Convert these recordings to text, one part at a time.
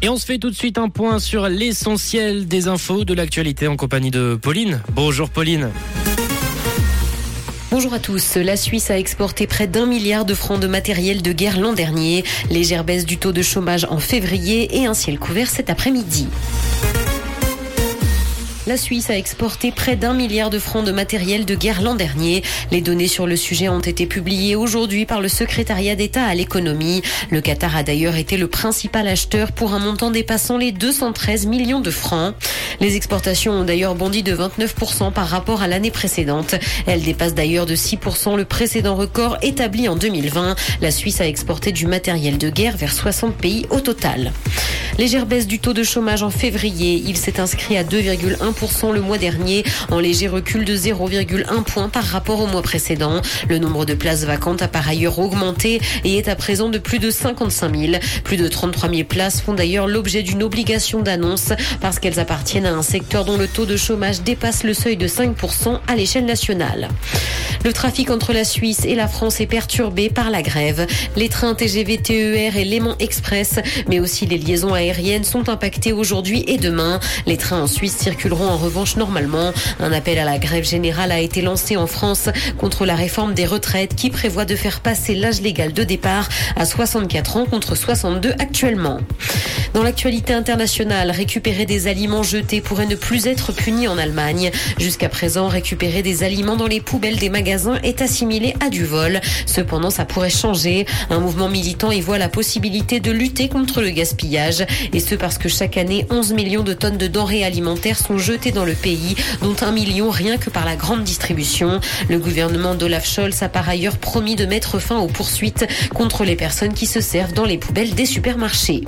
Et on se fait tout de suite un point sur l'essentiel des infos de l'actualité en compagnie de Pauline. Bonjour Pauline. Bonjour à tous. La Suisse a exporté près d'un milliard de francs de matériel de guerre l'an dernier. Légère baisse du taux de chômage en février et un ciel couvert cet après-midi. La Suisse a exporté près d'un milliard de francs de matériel de guerre l'an dernier. Les données sur le sujet ont été publiées aujourd'hui par le secrétariat d'État à l'économie. Le Qatar a d'ailleurs été le principal acheteur pour un montant dépassant les 213 millions de francs. Les exportations ont d'ailleurs bondi de 29% par rapport à l'année précédente. Elles dépassent d'ailleurs de 6% le précédent record établi en 2020. La Suisse a exporté du matériel de guerre vers 60 pays au total. Légère baisse du taux de chômage en février. Il s'est inscrit à 2,1% le mois dernier, en léger recul de 0,1 point par rapport au mois précédent. Le nombre de places vacantes a par ailleurs augmenté et est à présent de plus de 55 000. Plus de 33 000 places font d'ailleurs l'objet d'une obligation d'annonce parce qu'elles appartiennent à un secteur dont le taux de chômage dépasse le seuil de 5% à l'échelle nationale. Le trafic entre la Suisse et la France est perturbé par la grève. Les trains TGV, TER et Léman Express, mais aussi les liaisons aériennes sont impactés aujourd'hui et demain. Les trains en Suisse circuleront en revanche normalement. Un appel à la grève générale a été lancé en France contre la réforme des retraites qui prévoit de faire passer l'âge légal de départ à 64 ans contre 62 actuellement. Dans l'actualité internationale, récupérer des aliments jetés pourrait ne plus être puni en Allemagne. Jusqu'à présent, récupérer des aliments dans les poubelles des magasins est assimilé à du vol. Cependant, ça pourrait changer. Un mouvement militant y voit la possibilité de lutter contre le gaspillage. Et ce parce que chaque année, 11 millions de tonnes de denrées alimentaires sont jetées dans le pays, dont un million rien que par la grande distribution. Le gouvernement d'Olaf Scholz a par ailleurs promis de mettre fin aux poursuites contre les personnes qui se servent dans les poubelles des supermarchés.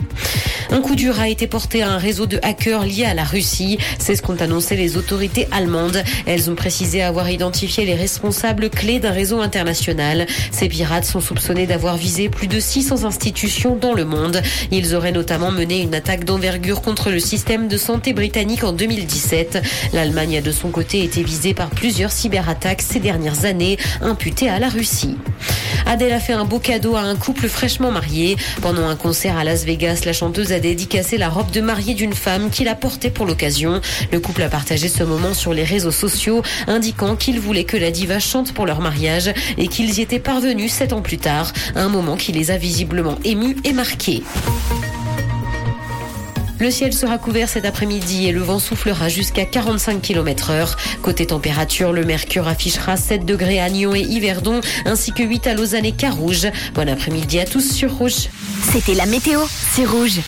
Coup dur a été porté à un réseau de hackers liés à la Russie. C'est ce qu'ont annoncé les autorités allemandes. Elles ont précisé avoir identifié les responsables clés d'un réseau international. Ces pirates sont soupçonnés d'avoir visé plus de 600 institutions dans le monde. Ils auraient notamment mené une attaque d'envergure contre le système de santé britannique en 2017. L'Allemagne a de son côté été visée par plusieurs cyberattaques ces dernières années imputées à la Russie. Adèle a fait un beau cadeau à un couple fraîchement marié. Pendant un concert à Las Vegas, la chanteuse a dédicacé la robe de mariée d'une femme qu'il a portée pour l'occasion. Le couple a partagé ce moment sur les réseaux sociaux, indiquant qu'il voulait que la diva chante pour leur mariage et qu'ils y étaient parvenus sept ans plus tard, un moment qui les a visiblement émus et marqués. Le ciel sera couvert cet après-midi et le vent soufflera jusqu'à 45 km heure. Côté température, le mercure affichera 7 degrés à Nyon et Yverdon, ainsi que 8 à Lausanne et Carouge. Bon après-midi à tous sur Rouge. C'était la météo, c'est Rouge.